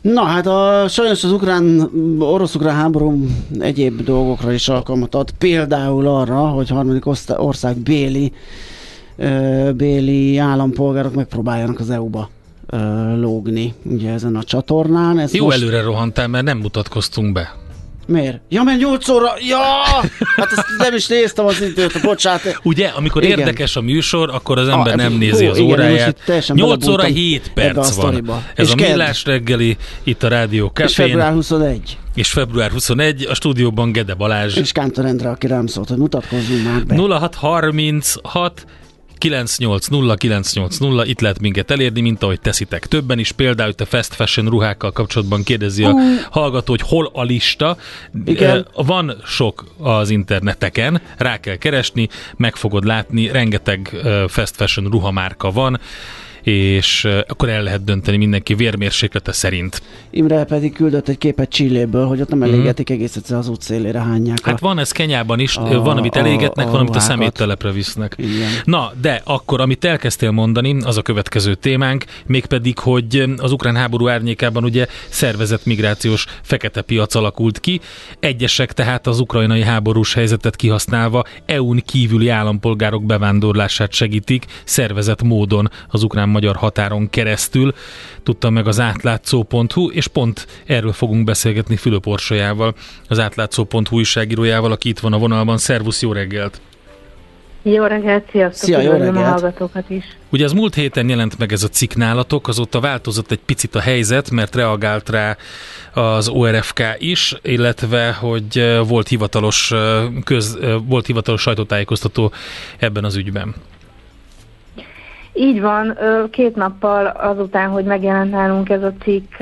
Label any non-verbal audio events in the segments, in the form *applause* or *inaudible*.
Na hát a, sajnos az ukrán, orosz-ukrán háború egyéb dolgokra is alkalmat ad, például arra, hogy harmadik ország béli, béli állampolgárok megpróbáljanak az EU-ba lógni ugye ezen a csatornán. Ez Jó most... előre rohantál, mert nem mutatkoztunk be. Miért? Ja, mert 8 óra, ja! Hát ezt nem is néztem az időt, bocsánat. Ugye, amikor igen. érdekes a műsor, akkor az ember ah, nem nézi hú, az igen, óráját. 8 óra 7 perc van. Ez és a millás reggeli, itt a Rádió Cafén. És február 21. És február 21, a stúdióban Gede Balázs. És Kántor Endre, aki rám szólt, hogy mutatkozzunk már be. 0636 980 980, itt lehet minket elérni, mint ahogy teszitek többen is. Például itt a fast fashion ruhákkal kapcsolatban kérdezi a hallgató, hogy hol a lista. Igen. Van sok az interneteken, rá kell keresni, meg fogod látni, rengeteg fast fashion ruhamárka van és akkor el lehet dönteni mindenki vérmérséklete szerint. Imre pedig küldött egy képet Csilléből, hogy ott nem mhm. elégetik egész egyszer az útszélére hányják. Hát a, van ez Kenyában is, a, van, amit elégetnek, a, a van, amit a szeméttelepre visznek. Igen. Na, de akkor, amit elkezdtél mondani, az a következő témánk, mégpedig, hogy az ukrán háború árnyékában ugye szervezett migrációs fekete piac alakult ki. Egyesek tehát az ukrajnai háborús helyzetet kihasználva EU-n kívüli állampolgárok bevándorlását segítik szervezett módon az ukrán magyar határon keresztül, tudta meg az átlátszó.hu, és pont erről fogunk beszélgetni Fülöp Orsolyával, az átlátszó.hu újságírójával, aki itt van a vonalban. Szervusz, jó reggelt! Jó reggelt, sziasztok! Szia, jó reggelt. a hallgatókat is! Ugye az múlt héten jelent meg ez a cikk nálatok, azóta változott egy picit a helyzet, mert reagált rá az ORFK is, illetve hogy volt hivatalos, köz, volt hivatalos sajtótájékoztató ebben az ügyben. Így van, két nappal azután, hogy megjelent nálunk ez a cikk,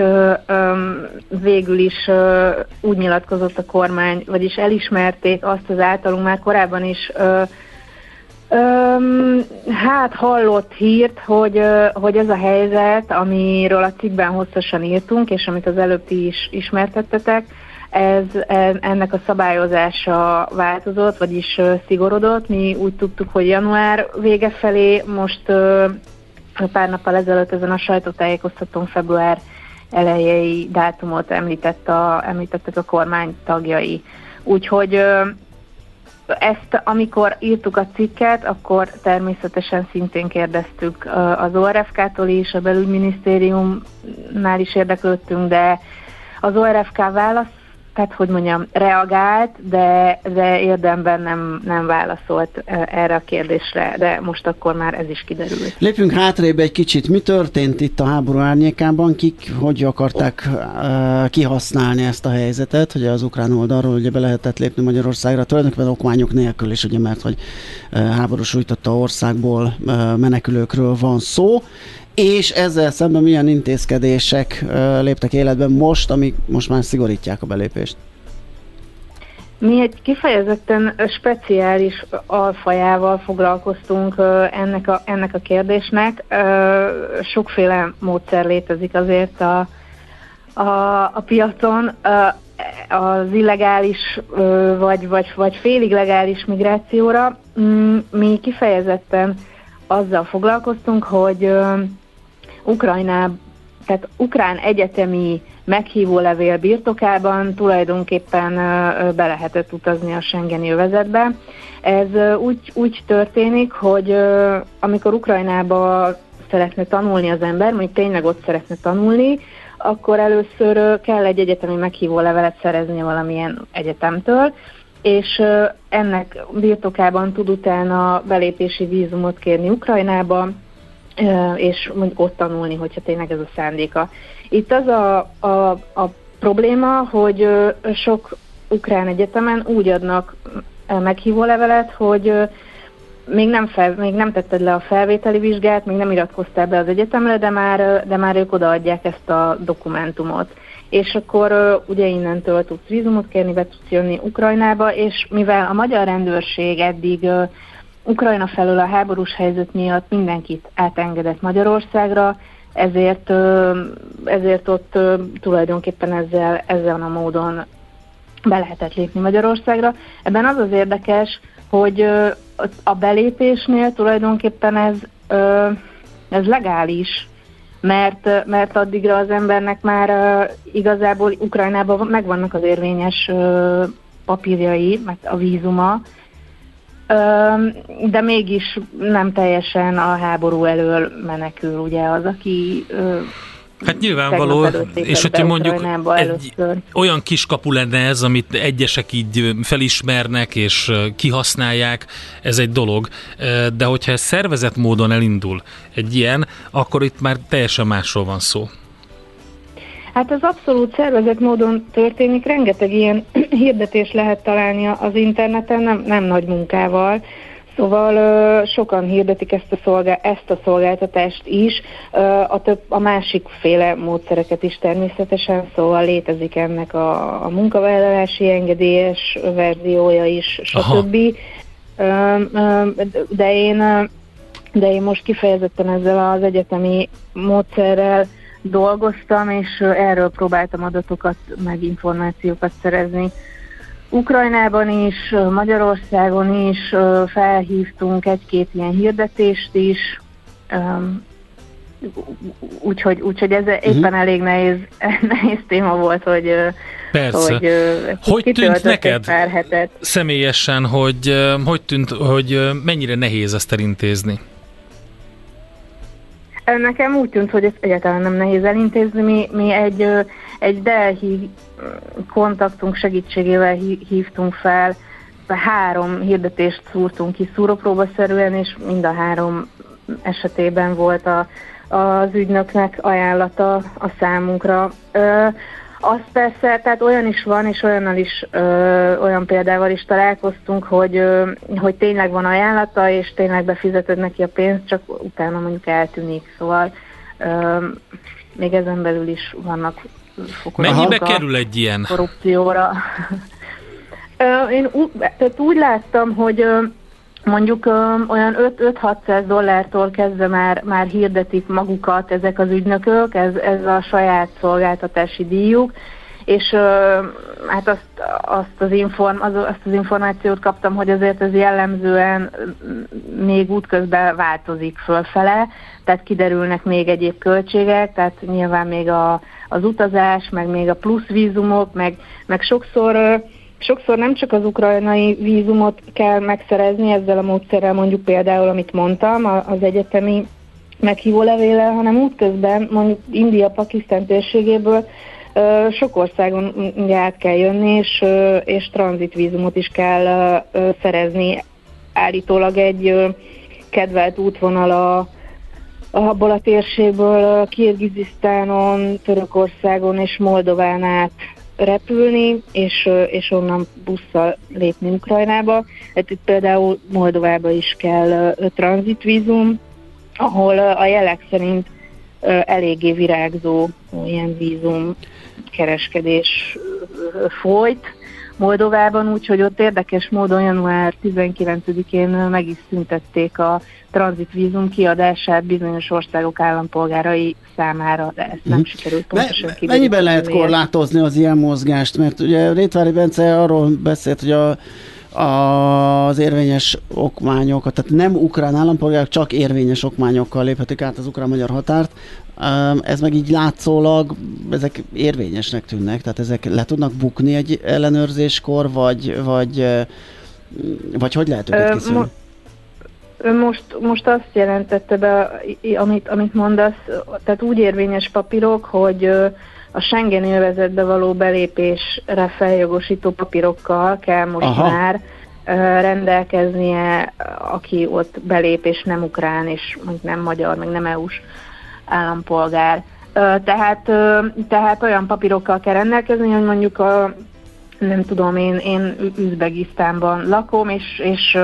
végül is úgy nyilatkozott a kormány, vagyis elismerték azt az általunk már korábban is hát hallott hírt, hogy, hogy ez a helyzet, amiről a cikkben hosszasan írtunk, és amit az előbb ti is ismertettetek, ez, ennek a szabályozása változott, vagyis szigorodott. Mi úgy tudtuk, hogy január vége felé, most pár nappal ezelőtt ezen a sajtótájékoztatón február elejei dátumot említett a, említettek a kormány tagjai. Úgyhogy ezt, amikor írtuk a cikket, akkor természetesen szintén kérdeztük az ORFK-tól is, a belügyminisztériumnál is érdeklődtünk, de az ORFK válasz tehát hogy mondjam, reagált, de, de érdemben nem, nem válaszolt erre a kérdésre, de most akkor már ez is kiderült. Lépjünk hátrébb egy kicsit. Mi történt itt a háború árnyékában? Kik hogy akarták uh, kihasználni ezt a helyzetet, hogy az ukrán oldalról ugye be lehetett lépni Magyarországra, tulajdonképpen okmányok nélkül is, ugye, mert hogy uh, háborús országból uh, menekülőkről van szó, és ezzel szemben milyen intézkedések léptek életben most, amik most már szigorítják a belépést? Mi egy kifejezetten speciális alfajával foglalkoztunk ennek a, ennek a kérdésnek. Sokféle módszer létezik azért a, a, a piacon. Az illegális vagy, vagy, vagy félig legális migrációra. Mm, mi kifejezetten azzal foglalkoztunk, hogy Ukrajná, tehát ukrán egyetemi meghívó levél birtokában tulajdonképpen be lehetett utazni a Schengeni övezetbe. Ez úgy, úgy történik, hogy amikor Ukrajnába szeretne tanulni az ember, mondjuk tényleg ott szeretne tanulni, akkor először kell egy egyetemi meghívó levelet szerezni valamilyen egyetemtől, és ennek birtokában tud utána belépési vízumot kérni Ukrajnába, és mondjuk ott tanulni, hogyha tényleg ez a szándéka. Itt az a, a, a probléma, hogy sok ukrán egyetemen úgy adnak meghívó levelet, hogy még nem, fel, még nem tetted le a felvételi vizsgát, még nem iratkoztál be az egyetemre, de már, de már ők odaadják ezt a dokumentumot. És akkor ugye innentől tudsz vízumot kérni, be tudsz jönni Ukrajnába, és mivel a magyar rendőrség eddig Ukrajna felől a háborús helyzet miatt mindenkit átengedett Magyarországra, ezért, ezért ott tulajdonképpen ezzel, ezzel a módon be lehetett lépni Magyarországra. Ebben az az érdekes, hogy a belépésnél tulajdonképpen ez, ez legális mert, mert addigra az embernek már igazából Ukrajnában megvannak az érvényes papírjai, mert a vízuma, de mégis nem teljesen a háború elől menekül ugye az, aki Hát nyilvánvaló, és hogyha mondjuk egy olyan kiskapu lenne ez, amit egyesek így felismernek és kihasználják, ez egy dolog, de hogyha ez szervezett módon elindul egy ilyen, akkor itt már teljesen másról van szó. Hát ez abszolút szervezett módon történik, rengeteg ilyen *clears throat* hirdetés lehet találni az interneten, nem, nem nagy munkával, Szóval sokan hirdetik ezt a, szolgál, ezt a szolgáltatást is, a, több, a másik féle módszereket is természetesen, szóval létezik ennek a, a munkavállalási engedélyes verziója is, stb. De én, de én most kifejezetten ezzel az egyetemi módszerrel dolgoztam, és erről próbáltam adatokat, meg információkat szerezni. Ukrajnában is, Magyarországon is felhívtunk egy-két ilyen hirdetést is, úgyhogy, úgyhogy ez uh-huh. éppen elég nehéz, *laughs* nehéz téma volt, hogy Persze. Hogy, hogy tűnt neked személyesen, hogy hogy tűnt, hogy mennyire nehéz ezt elintézni? Nekem úgy tűnt, hogy ezt egyáltalán nem nehéz elintézni. Mi, mi egy, egy Delhi kontaktunk segítségével hívtunk fel, három hirdetést szúrtunk ki szúrópróbaszerűen, és mind a három esetében volt a, az ügynöknek ajánlata a számunkra. Ö, az persze, tehát olyan is van, és olyannal is, ö, olyan példával is találkoztunk, hogy, ö, hogy tényleg van ajánlata, és tényleg befizeted neki a pénzt, csak utána mondjuk eltűnik. Szóval ö, még ezen belül is vannak Mennyibe kerül egy ilyen? Korrupcióra. *laughs* Én úgy, tehát úgy láttam, hogy mondjuk olyan 5-600 dollártól kezdve már, már hirdetik magukat ezek az ügynökök, ez, ez a saját szolgáltatási díjuk, és hát azt, azt, az inform, az, azt az információt kaptam, hogy azért ez jellemzően még útközben változik fölfele, tehát kiderülnek még egyéb költségek, tehát nyilván még a, az utazás, meg még a plusz vízumok, meg, meg sokszor sokszor nem csak az ukrajnai vízumot kell megszerezni ezzel a módszerrel, mondjuk például, amit mondtam, az egyetemi meghívó levéllel, hanem útközben mondjuk India, Pakisztán térségéből sok országon ugye át kell jönni, és, és tranzitvízumot is kell szerezni. Állítólag egy kedvelt útvonal a, abból a térségből Kirgizisztánon, Törökországon és Moldován át repülni, és, és onnan busszal lépni Ukrajnába. Hát itt például Moldovába is kell tranzitvízum, ahol a jelek szerint eléggé virágzó ilyen vízum kereskedés folyt Moldovában, úgyhogy ott érdekes módon január 19-én meg is szüntették a tranzitvízum kiadását bizonyos országok állampolgárai számára, de ezt nem mm. sikerült pontosan Me, Mennyiben lehet korlátozni az ilyen mozgást? Mert ugye Rétvári Bence arról beszélt, hogy a az érvényes okmányokat, tehát nem ukrán állampolgárok, csak érvényes okmányokkal léphetik át az ukrán-magyar határt. Ez meg így látszólag, ezek érvényesnek tűnnek, tehát ezek le tudnak bukni egy ellenőrzéskor, vagy, vagy, vagy hogy lehet őket kiszűrni? Most, most azt jelentette be, amit, amit mondasz, tehát úgy érvényes papírok, hogy a Schengen élvezetbe való belépésre feljogosító papírokkal kell most Aha. már rendelkeznie, aki ott belép, és nem ukrán, és nem magyar, meg nem EU-s állampolgár. Tehát, tehát olyan papírokkal kell rendelkezni, hogy mondjuk a, nem tudom, én, én Üzbegisztánban lakom, és, és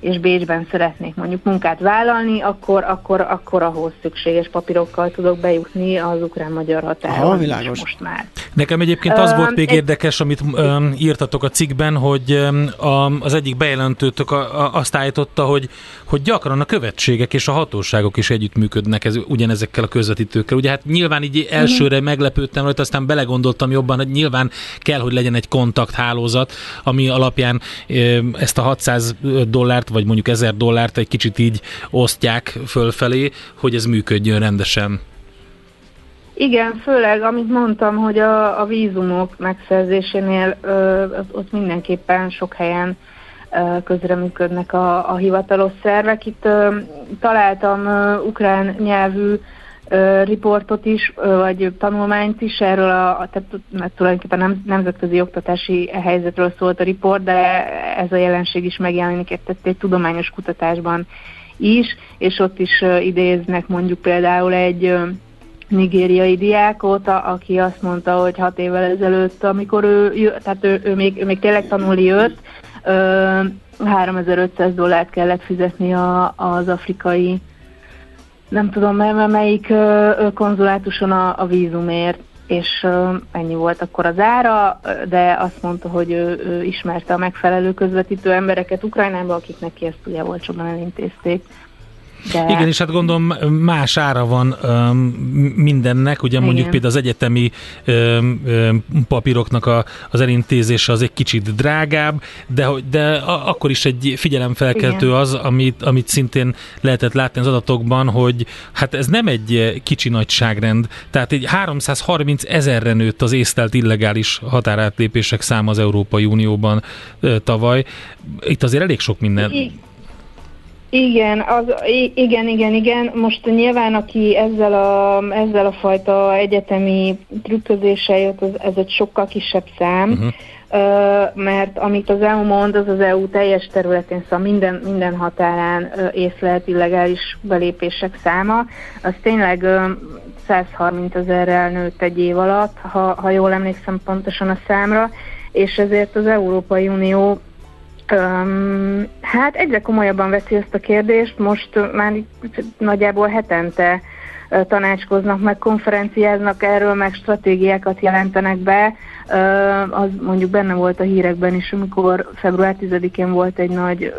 és Bécsben szeretnék mondjuk munkát vállalni, akkor, akkor, akkor ahhoz szükséges papírokkal tudok bejutni az ukrán-magyar határon. Aha, világos. Most már. Nekem egyébként az volt még érdekes, amit um, írtatok a cikkben, hogy um, az egyik bejelentőtök a, a, azt állította, hogy, hogy gyakran a követségek és a hatóságok is együttműködnek ez, ugyanezekkel a közvetítőkkel. Ugye hát nyilván így elsőre uh-huh. meglepődtem rajta, aztán belegondoltam jobban, hogy nyilván kell, hogy legyen egy kontakthálózat, ami alapján ezt a 600 dollárt vagy mondjuk 1000 dollárt egy kicsit így osztják fölfelé, hogy ez működjön rendesen. Igen, főleg, amit mondtam, hogy a, a vízumok megszerzésénél ö, ott mindenképpen sok helyen ö, közreműködnek a, a hivatalos szervek. Itt ö, találtam ö, ukrán nyelvű riportot is, vagy tanulmányt is erről, a, tehát tulajdonképpen nem, nemzetközi oktatási helyzetről szólt a riport, de ez a jelenség is megjelenik egy, egy tudományos kutatásban is, és ott is idéznek mondjuk például egy nigériai diákot, aki azt mondta, hogy hat évvel ezelőtt, amikor ő, tehát ő, ő, még, ő még tényleg tanulni jött, 3500 dollárt kellett fizetni a, az afrikai, nem tudom, melyik konzulátuson a, a vízumért, és ennyi volt akkor az ára, de azt mondta, hogy ő, ő ismerte a megfelelő közvetítő embereket Ukrajnában, akik neki ezt ugye olcsóban elintézték. De... Igen, és hát gondolom más ára van um, mindennek, ugye mondjuk Igen. például az egyetemi um, um, papíroknak a, az elintézése az egy kicsit drágább, de, de a, akkor is egy figyelemfelkeltő Igen. az, amit, amit szintén lehetett látni az adatokban, hogy hát ez nem egy kicsi nagyságrend, tehát egy 330 ezerre nőtt az észtelt illegális határátlépések száma az Európai Unióban uh, tavaly. Itt azért elég sok minden. Igen igen, az, igen, igen, igen. Most nyilván, aki ezzel a, ezzel a fajta egyetemi trükközéssel jött, az, ez egy sokkal kisebb szám, uh-huh. mert amit az EU mond, az az EU teljes területén, szóval minden, minden határán észlelt illegális belépések száma, az tényleg 130 ezerrel nőtt egy év alatt, ha, ha jól emlékszem pontosan a számra, és ezért az Európai Unió Um, hát egyre komolyabban veszi ezt a kérdést, most már nagyjából hetente tanácskoznak, meg konferenciáznak erről, meg stratégiákat jelentenek be. Az mondjuk benne volt a hírekben is, amikor február 10-én volt egy nagy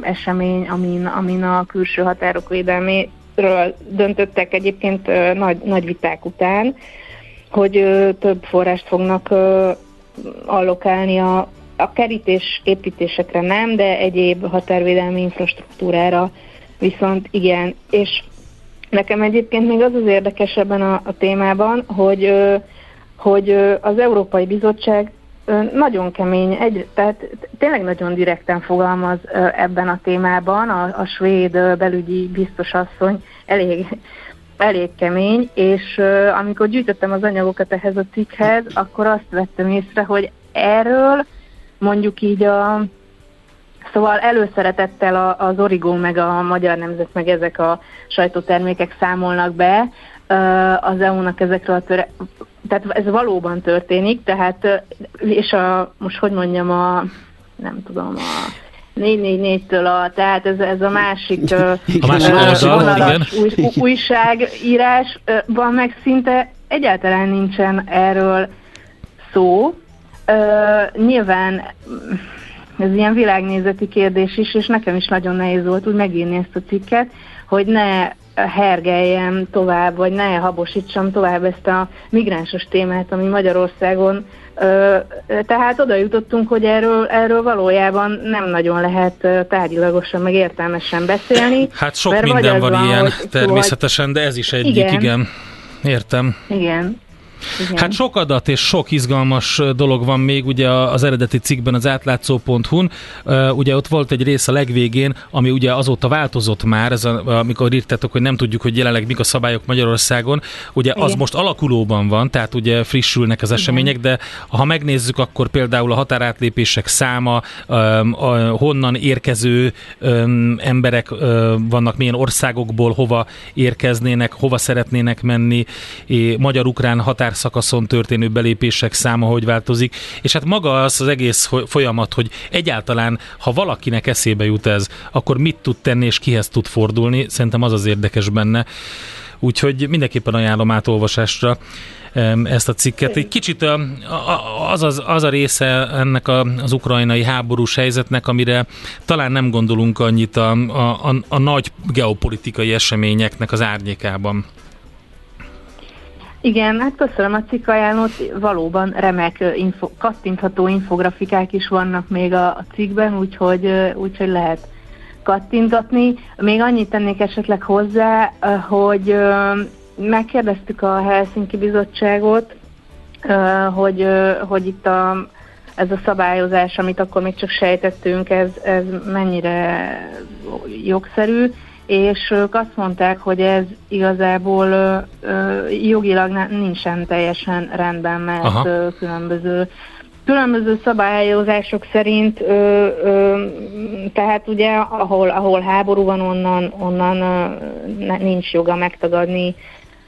esemény, amin, amin a külső határok védelméről döntöttek egyébként nagy, nagy viták után, hogy több forrást fognak allokálni a a kerítés építésekre nem, de egyéb határvédelmi infrastruktúrára viszont igen. És nekem egyébként még az az érdekes ebben a, a témában, hogy, hogy az Európai Bizottság nagyon kemény, egy, tehát tényleg nagyon direkten fogalmaz ebben a témában. A, a svéd belügyi biztos asszony elég, elég kemény, és amikor gyűjtöttem az anyagokat ehhez a cikkhez, akkor azt vettem észre, hogy erről mondjuk így a Szóval előszeretettel az Origó meg a Magyar Nemzet meg ezek a sajtótermékek számolnak be az EU-nak ezekről a töre... Tehát ez valóban történik, tehát és a, most hogy mondjam, a nem tudom, a 444-től a, tehát ez, ez a másik, a másik oldal, igen. Új, újságírásban meg szinte egyáltalán nincsen erről szó, Uh, nyilván ez ilyen világnézeti kérdés is, és nekem is nagyon nehéz volt úgy megírni ezt a cikket, hogy ne hergeljem tovább, vagy ne habosítsam tovább ezt a migránsos témát, ami Magyarországon tehát oda jutottunk, hogy erről, erről valójában nem nagyon lehet tárgyilagosan, meg értelmesen beszélni. Hát sok minden van, van ilyen hogy, természetesen, de ez is egyik, igen. igen. Értem. Igen. Igen. Hát sok adat és sok izgalmas dolog van még ugye az eredeti cikkben az átlátszó.hu-n. Ugye ott volt egy rész a legvégén, ami ugye azóta változott már, ez a, amikor írtátok, hogy nem tudjuk, hogy jelenleg mik a szabályok Magyarországon. Ugye Igen. az most alakulóban van, tehát ugye frissülnek az események, Igen. de ha megnézzük, akkor például a határátlépések száma, honnan érkező emberek vannak, milyen országokból hova érkeznének, hova szeretnének menni, magyar-ukrán határ határszakaszon történő belépések száma hogy változik, és hát maga az az egész folyamat, hogy egyáltalán, ha valakinek eszébe jut ez, akkor mit tud tenni és kihez tud fordulni, szerintem az az érdekes benne. Úgyhogy mindenképpen ajánlom átolvasásra ezt a cikket. Egy kicsit az, az, az a része ennek a, az ukrajnai háborús helyzetnek, amire talán nem gondolunk annyit a, a, a, a nagy geopolitikai eseményeknek az árnyékában. Igen, hát köszönöm a cikk ajánlót, valóban remek info, kattintható infografikák is vannak még a, a cikkben, úgyhogy, úgyhogy lehet kattintatni. Még annyit tennék esetleg hozzá, hogy megkérdeztük a Helsinki Bizottságot, hogy, hogy itt a, ez a szabályozás, amit akkor még csak sejtettünk, ez, ez mennyire jogszerű, és ők azt mondták, hogy ez igazából ö, ö, jogilag nincsen teljesen rendben, mert ö, különböző különböző szabályozások szerint, ö, ö, tehát ugye ahol, ahol háború van, onnan, onnan ö, nincs joga megtagadni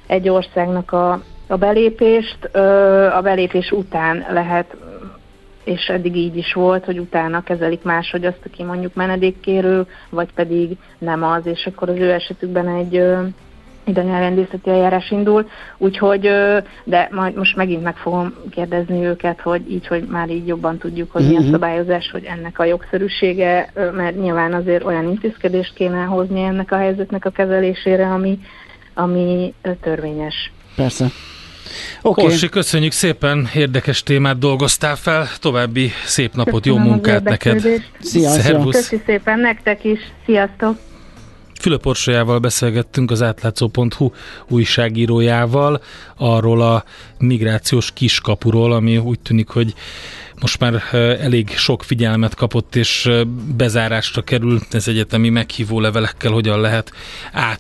egy országnak a, a belépést, ö, a belépés után lehet és eddig így is volt, hogy utána kezelik máshogy azt, aki mondjuk menedékkérő, vagy pedig nem az, és akkor az ő esetükben egy idegnyelrendészeti eljárás indul, úgyhogy, de majd most megint meg fogom kérdezni őket, hogy így, hogy már így jobban tudjuk, hogy milyen mhm. szabályozás, hogy ennek a jogszerűsége, mert nyilván azért olyan intézkedést kéne hozni ennek a helyzetnek a kezelésére, ami, ami törvényes. Persze. Okay. Orsi, köszönjük szépen, érdekes témát dolgoztál fel, további szép napot, Köszönöm jó munkát neked. Sziasztok. Szervusz. Köszi szépen nektek is, sziasztok. Fülöp Orsolyával beszélgettünk az átlátszó.hu újságírójával arról a migrációs kiskapuról, ami úgy tűnik, hogy most már elég sok figyelmet kapott és bezárásra kerül ez egyetemi meghívó levelekkel, hogyan lehet át